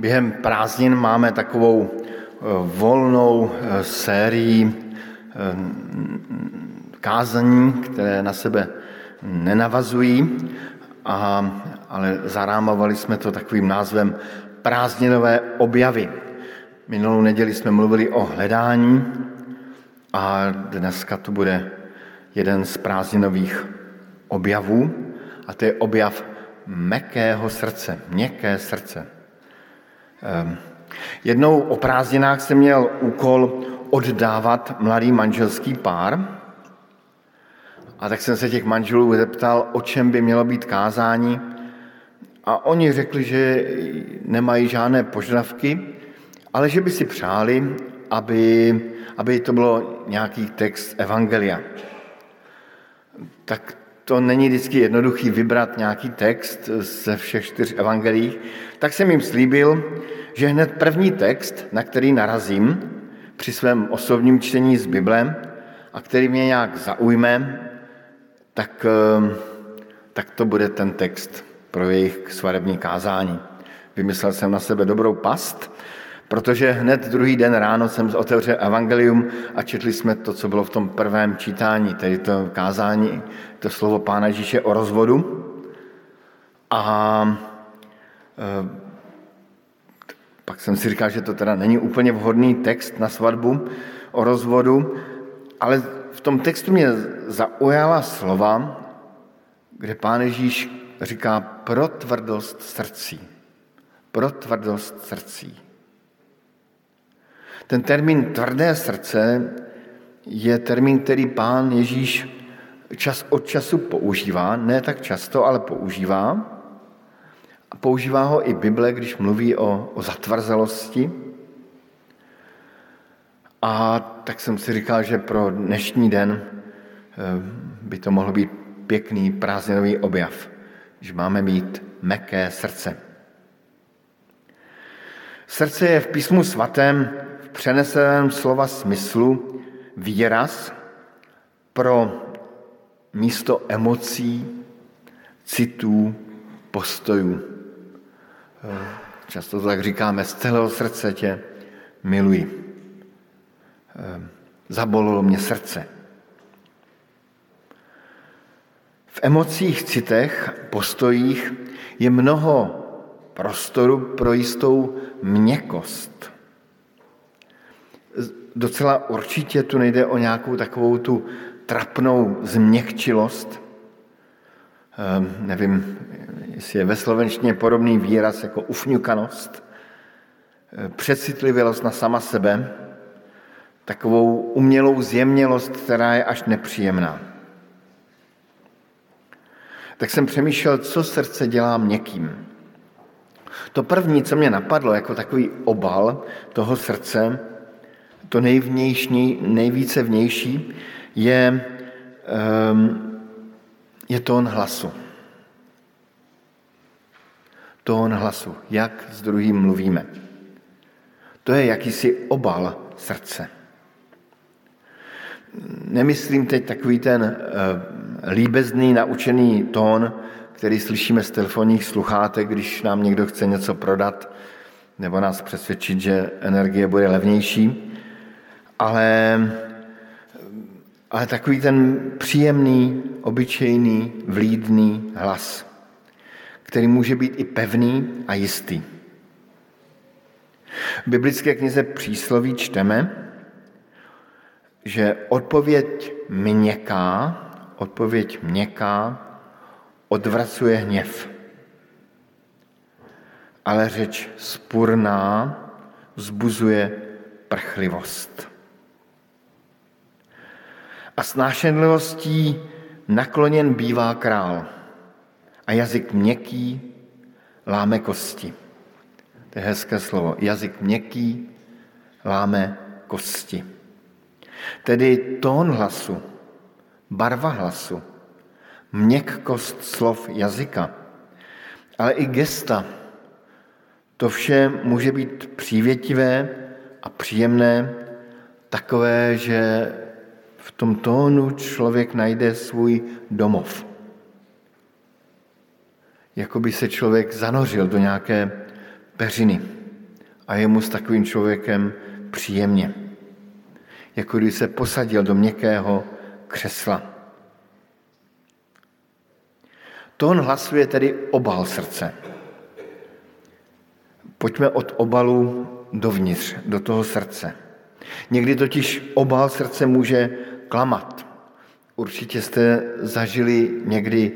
Během prázdnin máme takovou eh, volnou eh, sérii eh, kázaní, které na sebe nenavazují, a, ale zarámovali jsme to takovým názvem prázdninové objavy. Minulou neděli jsme mluvili o hledání a dneska to bude jeden z prázdninových objavů a to je objav mekého srdce, měkké srdce. Ehm, jednou o prázdninách jsem měl úkol oddávat mladý manželský pár a tak jsem se těch manželů zeptal, o čem by mělo být kázání a oni řekli, že nemají žádné požadavky, ale že by si přáli, aby, aby to bylo nějaký text Evangelia. Tak to není vždycky jednoduchý vybrat nějaký text ze všech čtyř evangelií, tak jsem jim slíbil, že hned první text, na který narazím při svém osobním čtení z Bible a který mě nějak zaujme, tak, eh, tak to bude ten text pro jejich svarební kázání. Vymyslel jsem na sebe dobrou past, protože hned druhý den ráno jsem otevřel evangelium a četli jsme to, co bylo v tom prvém čítání, tedy to kázání, to slovo Pána Ježíše o rozvodu. A e, pak jsem si říkal, že to teda není úplně vhodný text na svatbu o rozvodu, ale v tom textu mě zaujala slova, kde pán Ježíš říká pro tvrdost srdcí. Pro tvrdost srdcí. Ten termín tvrdé srdce je termín, který pán Ježíš čas od času používá, ne tak často, ale používá. A používá ho i Bible, když mluví o, o zatvrzelosti. A tak jsem si říkal, že pro dnešní den eh, by to mohlo být pěkný prázdninový objav, že máme mít meké srdce. Srdce je v písmu svatém přeneseném slova smyslu výraz pro místo emocí, citů, postojů. Často to tak říkáme, z celého srdce tě miluji. Zabolilo mě srdce. V emocích, citech, postojích je mnoho prostoru pro jistou měkost. Docela určitě tu nejde o nějakou takovou tu trapnou změkčilost. Um, nevím, jestli je ve slovenštině podobný výraz jako ufňukanost, ehm, přecitlivělost na sama sebe, takovou umělou zjemnělost, která je až nepříjemná. Tak jsem přemýšlel, co srdce dělá měkkým. To první, co mě napadlo jako takový obal toho srdce, to nejvnější, nejvíce vnější, je, um, je tón hlasu. Tón hlasu, jak s druhým mluvíme. To je jakýsi obal srdce. Nemyslím teď takový ten uh, líbezný, naučený tón, který slyšíme z telefonních sluchátek, když nám někdo chce něco prodat nebo nás přesvědčit, že energie bude levnější, ale, ale takový ten příjemný, obyčejný, vlídný hlas, který může být i pevný a jistý. V biblické knize Přísloví čteme, že odpověď měkká, odpověď měkká odvracuje hněv. Ale řeč spurná vzbuzuje prchlivost. A snášenlivostí nakloněn bývá král a jazyk měkký láme kosti. To je hezké slovo. Jazyk měkký láme kosti. Tedy tón hlasu, barva hlasu, měkkost slov jazyka, ale i gesta. To vše může být přívětivé a příjemné, takové, že v tom tónu člověk najde svůj domov. Jako by se člověk zanořil do nějaké peřiny. a je mu s takovým člověkem příjemně. Jako když se posadil do měkkého křesla. Tón hlasu je tedy obal srdce. Pojďme od obalu dovnitř, do toho srdce. Někdy totiž obal srdce může klamat. Určitě jste zažili někdy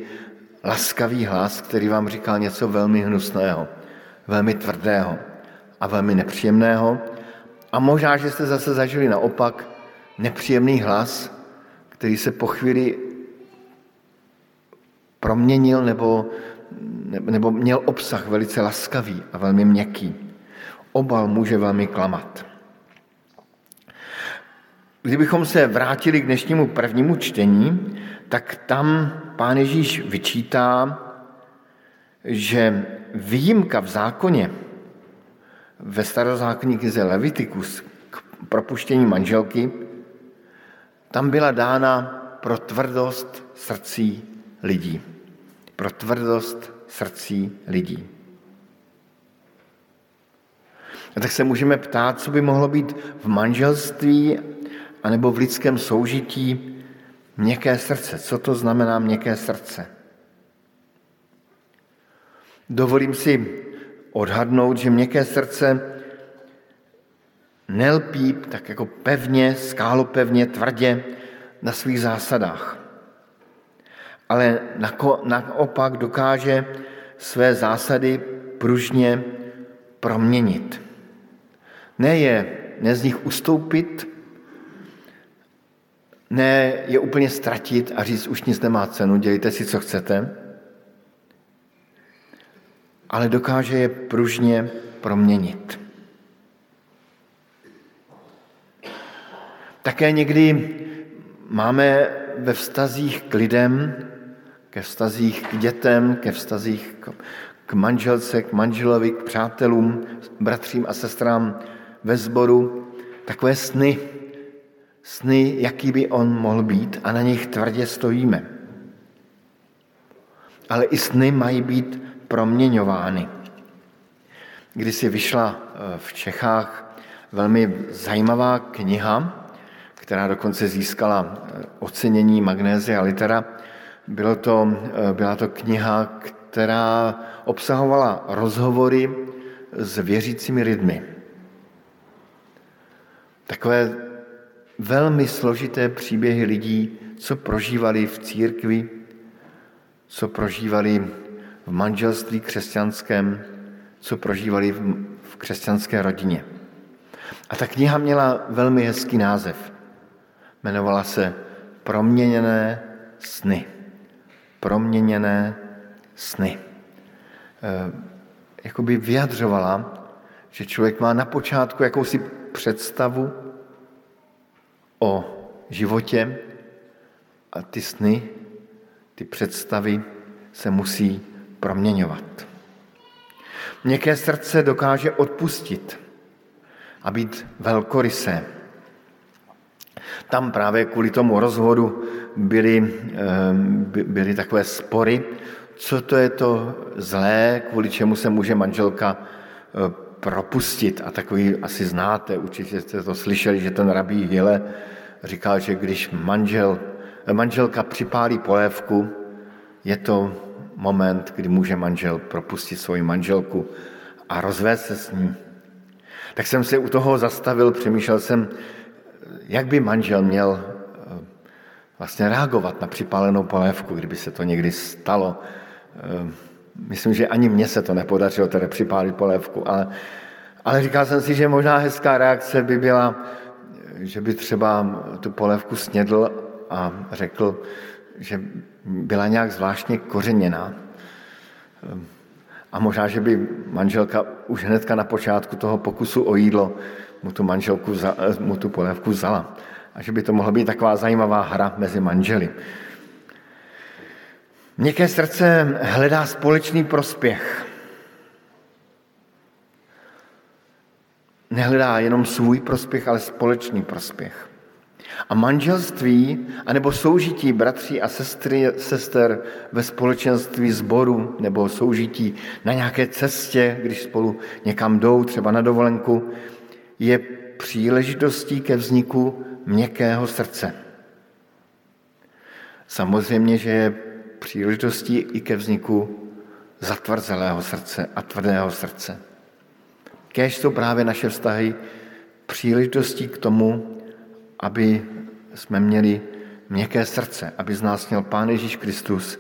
laskavý hlas, který vám říkal něco velmi hnusného, velmi tvrdého a velmi nepříjemného. A možná, že jste zase zažili naopak nepříjemný hlas, který se po chvíli proměnil nebo, nebo měl obsah velice laskavý a velmi měkký. Obal může velmi klamat. Kdybychom se vrátili k dnešnímu prvnímu čtení, tak tam pán Ježíš vyčítá, že výjimka v zákoně ve starozákonní knize Levitikus k propuštění manželky, tam byla dána pro tvrdost srdcí lidí. Pro tvrdost srdcí lidí. A tak se můžeme ptát, co by mohlo být v manželství anebo v lidském soužití měkké srdce. Co to znamená měkké srdce? Dovolím si odhadnout, že měkké srdce nelpí tak jako pevně, skálopevně, tvrdě na svých zásadách. Ale naopak dokáže své zásady pružně proměnit. Ne, je, ne z nich ustoupit, ne je úplně ztratit a říct, už nic nemá cenu, dělejte si, co chcete, ale dokáže je pružně proměnit. Také někdy máme ve vztazích k lidem, ke vztazích k dětem, ke vztazích k manželce, k manželovi, k přátelům, bratřím a sestrám ve sboru, takové sny, sny, jaký by on mohl být a na nich tvrdě stojíme. Ale i sny mají být proměňovány. Když si vyšla eh, v Čechách velmi zajímavá kniha, která dokonce získala eh, ocenění Magnézia litera. Bylo to, eh, byla to kniha, která obsahovala rozhovory s věřícími lidmi. Takové velmi složité příběhy lidí, co prožívali v církvi, co prožívali v manželství křesťanském, co prožívali v křesťanské rodině. A ta kniha měla velmi hezký název. Jmenovala se Proměněné sny. Proměněné sny. E, jakoby vyjadřovala, že člověk má na počátku jakousi představu o životě a ty sny, ty představy se musí proměňovat. Měkké srdce dokáže odpustit a být velkorysé. Tam právě kvůli tomu rozhodu byly, byly takové spory, co to je to zlé, kvůli čemu se může manželka eh, propustit. A takový asi znáte, určitě jste to slyšeli, že ten rabí Hille říkal, že když manžel, manželka připálí polévku, je to moment, kdy může manžel propustit svoji manželku a rozvést se s ní. Tak jsem se u toho zastavil, přemýšlel jsem, jak by manžel měl eh, vlastně reagovat na připálenou polévku, kdyby se to někdy stalo. Eh, myslím, že ani mně se to nepodařilo tedy připálit polévku, ale, ale říkal jsem si, že možná hezká reakce by byla, že by třeba tu polévku snědl a řekl, že byla nějak zvláštně kořeněná. A možná, že by manželka už hnedka na počátku toho pokusu o jídlo mu tu manželku, mu tu polévku vzala. A že by to mohla být taková zajímavá hra mezi manželi. Měkké srdce hledá společný prospěch. Nehledá jenom svůj prospěch, ale společný prospěch. A manželství, anebo soužití bratří a sestry, sester ve společenství sboru, nebo soužití na nějaké cestě, když spolu někam jdou, třeba na dovolenku, je příležitostí ke vzniku měkkého srdce. Samozřejmě, že je příležitostí i ke vzniku zatvrzelého srdce a tvrdého srdce. Kéž jsou právě naše vztahy příležitostí k tomu, aby jsme měli měkké srdce, aby z nás měl Pán Ježíš Kristus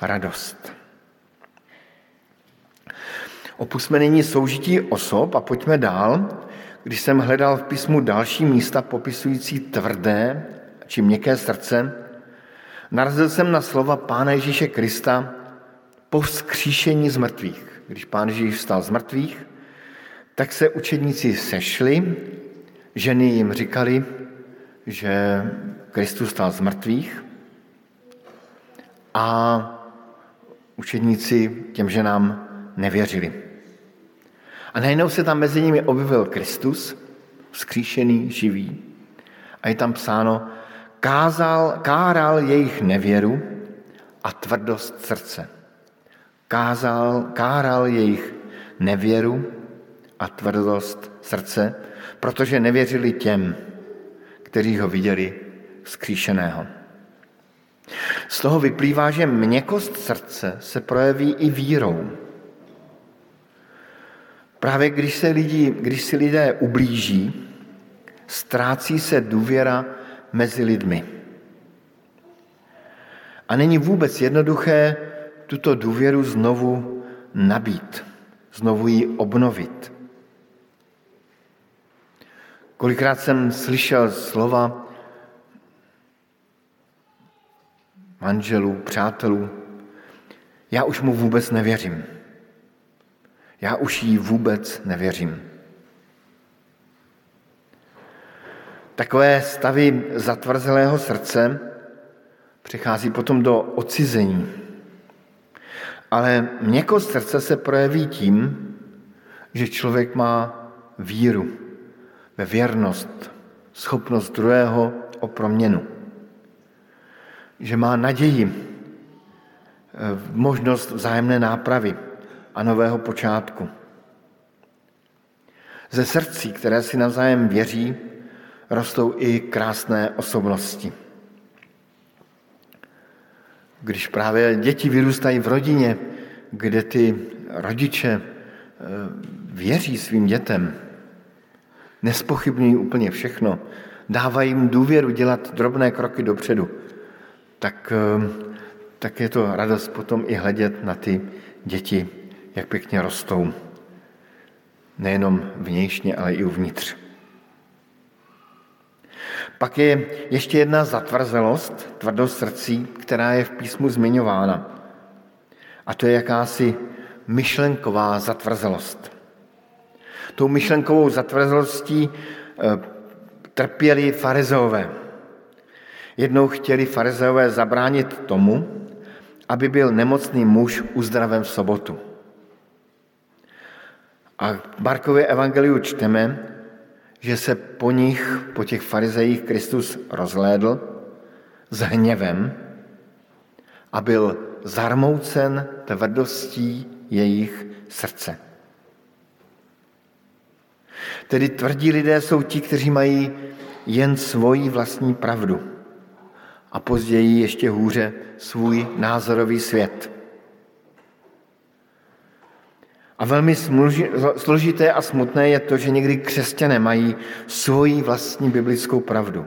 radost. Opusme nyní soužití osob a pojďme dál. Když jsem hledal v písmu další místa popisující tvrdé či měkké srdce, narazil jsem na slova Pána Ježíše Krista po vzkříšení z mrtvých. Když Pán Ježíš vstal z mrtvých, tak se učedníci sešli, ženy jim říkali, že Kristus stal z mrtvých a učedníci těm ženám nevěřili. A najednou se tam mezi nimi objevil Kristus, vzkříšený, živý. A je tam psáno, kázal, káral jejich nevěru a tvrdost srdce. Kázal, káral jejich nevěru a tvrdost srdce, protože nevěřili těm, kteří ho viděli vzkříšeného. Z toho vyplývá, že měkost srdce se projeví i vírou. Právě když, se lidi, když si lidé ublíží, ztrácí se důvěra mezi lidmi. A není vůbec jednoduché tuto důvěru znovu nabít, znovu ji obnovit. Kolikrát jsem slyšel slova manželů, přátelů, já už mu vůbec nevěřím. Já už jí vůbec nevěřím. Takové stavy zatvrzelého srdce přichází potom do ocizení. Ale měkost srdce se projeví tím, že člověk má víru ve věrnost, schopnost druhého o proměnu. Že má naději, možnost vzájemné nápravy, a nového počátku. Ze srdcí, které si navzájem věří, rostou i krásné osobnosti. Když právě děti vyrůstají v rodině, kde ty rodiče eh, věří svým dětem, nespochybňují úplně všechno, dávají jim důvěru dělat drobné kroky dopředu, tak, eh, tak je to radost potom i hledět na ty děti jak pěkně rostou. Nejenom vnějšně, ale i uvnitř. Pak je ještě jedna zatvrzelost, tvrdost srdcí, která je v písmu zmiňována. A to je jakási myšlenková zatvrzelost. Tou myšlenkovou zatvrzelostí eh, trpěli farizeové. Jednou chtěli farizeové zabránit tomu, aby byl nemocný muž uzdraven v sobotu. A v Markově evangeliu čteme, že se po nich, po těch farizejích, Kristus rozhlédl s hněvem a byl zarmoucen tvrdostí jejich srdce. Tedy tvrdí lidé jsou ti, kteří mají jen svoji vlastní pravdu a později ještě hůře svůj názorový svět. A velmi složité a smutné je to, že někdy křesťané mají svoji vlastní biblickou pravdu.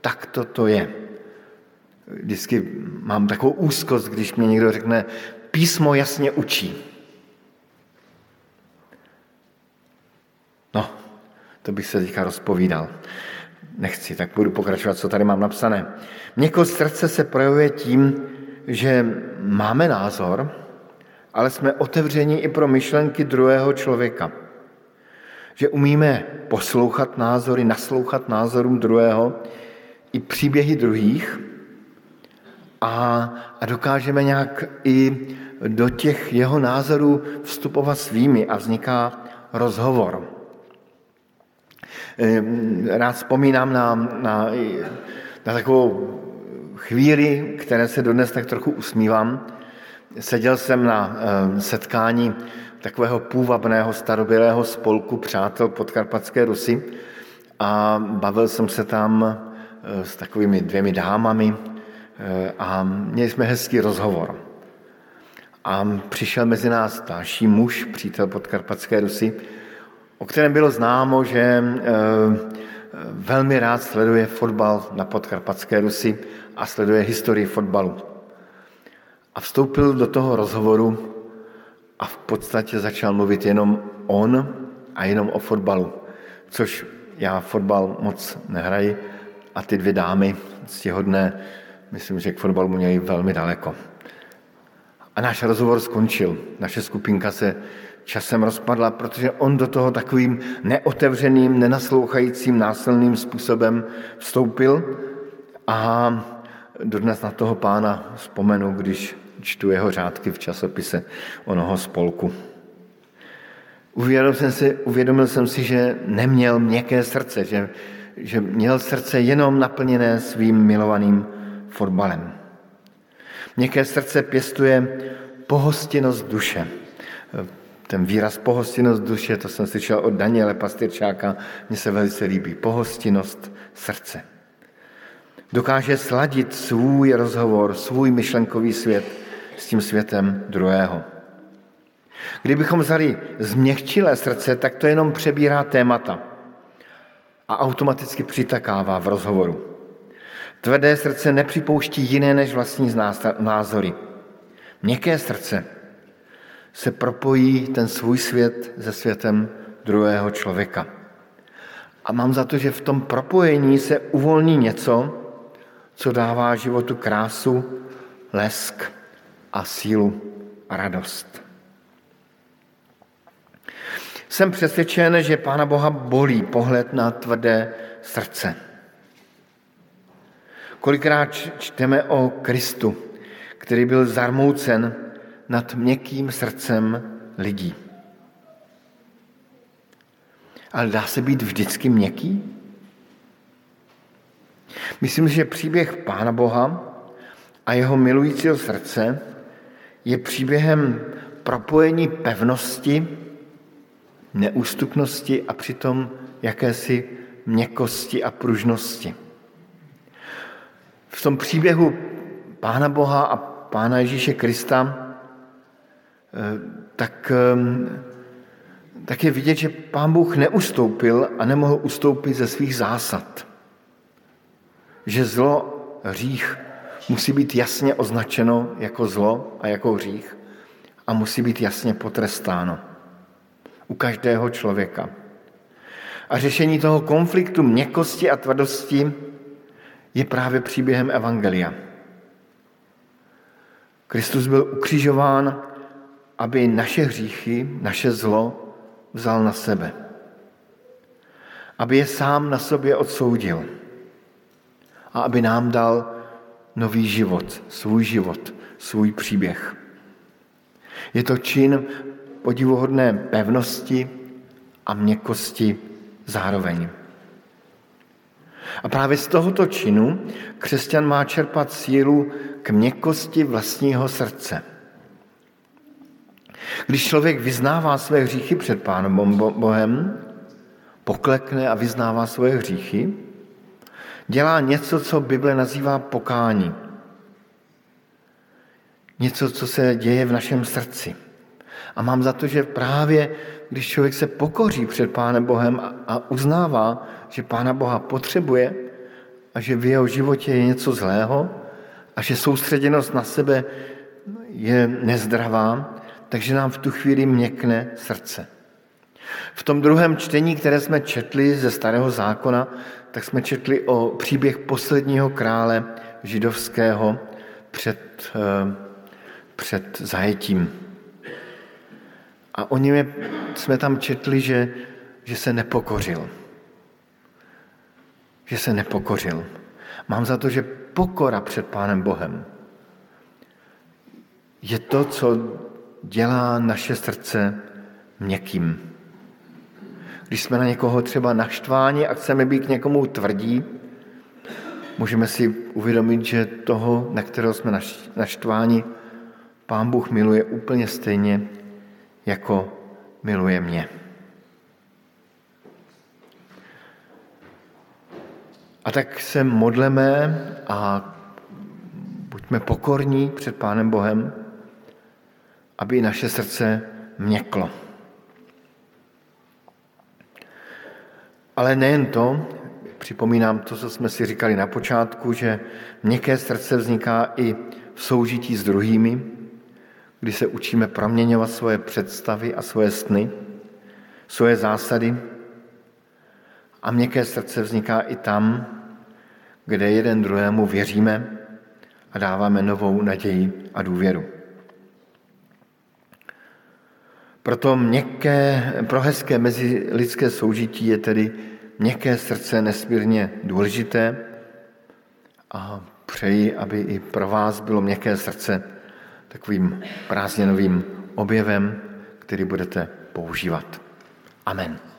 Tak to to je. Vždycky mám takovou úzkost, když mě někdo řekne, písmo jasně učí. No, to bych se teďka rozpovídal. Nechci, tak budu pokračovat, co tady mám napsané. Měkost srdce se projevuje tím, že máme názor, ale jsme otevřeni i pro myšlenky druhého člověka. Že umíme poslouchat názory, naslouchat názorům druhého i příběhy druhých a, a dokážeme nějak i do těch jeho názorů vstupovat svými a vzniká rozhovor. Rád vzpomínám na, na na takovou chvíli, které se dodnes tak trochu usmívám, seděl jsem na setkání takového půvabného starobylého spolku přátel podkarpatské Rusy a bavil jsem se tam eh, s takovými dvěmi dámami eh, a měli jsme hezký rozhovor. A přišel mezi nás další muž, přítel podkarpatské Rusy, o kterém bylo známo, že velmi rád sleduje fotbal na podkarpatské Rusy a sleduje historii fotbalu. A vstoupil do toho rozhovoru a v podstatě začal mluvit jenom on a jenom o fotbalu, což já fotbal moc nehraji a ty dvě dámy ctihodné, myslím, že k fotbalu měli velmi daleko. A náš rozhovor skončil. Naše skupinka se časem rozpadla, protože on do toho takovým neotevřeným, nenaslouchajícím, násilným způsobem vstoupil a dodnes na toho pána vzpomenu, když čtu jeho řádky v časopise onoho spolku. Uvědomil jsem si, uvědomil jsem si že neměl měkké srdce, že, že měl srdce jenom naplněné svým milovaným fotbalem. Měkké srdce pěstuje pohostinnost duše. Ten výraz pohostinnost duše, to jsem slyšel od Daniele Pastyrčáka, mně se velice líbí. Pohostinnost srdce. Dokáže sladit svůj rozhovor, svůj myšlenkový svět s tím světem druhého. Kdybychom vzali změkčilé srdce, tak to jenom přebírá témata a automaticky přitakává v rozhovoru. Tvrdé srdce nepřipouští jiné než vlastní názory. Měkké srdce se propojí ten svůj svět se světem druhého člověka. A mám za to, že v tom propojení se uvolní něco, co dává životu krásu, lesk a sílu a radost. Jsem přesvědčen, že Pána Boha bolí pohled na tvrdé srdce. Kolikrát čteme o Kristu, který byl zarmoucen nad měkkým srdcem lidí. Ale dá se být vždycky měkký? Myslím, že příběh Pána Boha a jeho milujícího srdce je příběhem propojení pevnosti, neústupnosti a přitom jakési měkkosti a pružnosti. V tom příběhu Pána Boha a Pána Ježíše Krista tak, eh, tak je vidět, že Pán Bůh neustoupil a nemohl ustoupit ze svých zásad. Že zlo, hřích musí být jasně označeno jako zlo a jako hřích a musí být jasně potrestáno u každého člověka. A řešení toho konfliktu měkkosti a tvrdosti je právě příběhem Evangelia. Kristus byl ukřižován, aby naše hříchy, naše zlo vzal na sebe. Aby je sám na sobě odsoudil. A aby nám dal nový život, svůj život, svůj příběh. Je to čin podivuhodné pevnosti a měkkosti zároveň. A právě z tohoto činu křesťan má čerpat sílu k měkkosti vlastního srdce. Když člověk vyznává své hříchy před Pánem Bohem, poklekne a vyznává svoje hříchy, dělá něco, co Bible nazývá pokání. Něco, co se děje v našem srdci. A mám za to, že právě když člověk se pokoří před Pánem Bohem a uznává, že Pána Boha potřebuje a že v jeho životě je něco zlého a že soustředěnost na sebe je nezdravá, takže nám v tu chvíli měkne srdce. V tom druhém čtení, které jsme četli ze Starého zákona, tak jsme četli o příběh posledního krále židovského před, eh, před zajetím. A o něm jsme tam četli, že, že se nepokořil. Že se nepokořil. Mám za to, že pokora před Pánem Bohem je to, co dělá naše srdce měkkým. Když jsme na někoho třeba naštváni a chceme být k někomu tvrdí, můžeme si uvědomit, že toho, na kterého jsme naštváni, Pán Bůh miluje úplně stejně, jako miluje mě. A tak se modleme a buďme pokorní před Pánem Bohem, aby naše srdce měklo. Ale nejen to, připomínám to, co jsme si říkali na počátku, že měkké srdce vzniká i v soužití s druhými, kdy se učíme proměňovat svoje představy a svoje sny, svoje zásady. A měkké srdce vzniká i tam, kde jeden druhému věříme a dáváme novou naději a důvěru. Proto měkké, pro hezké lidské soužití je tedy měkké srdce nesmírně důležité a přeji, aby i pro vás bylo měkké srdce takovým prázdninovým objevem, který budete používat. Amen.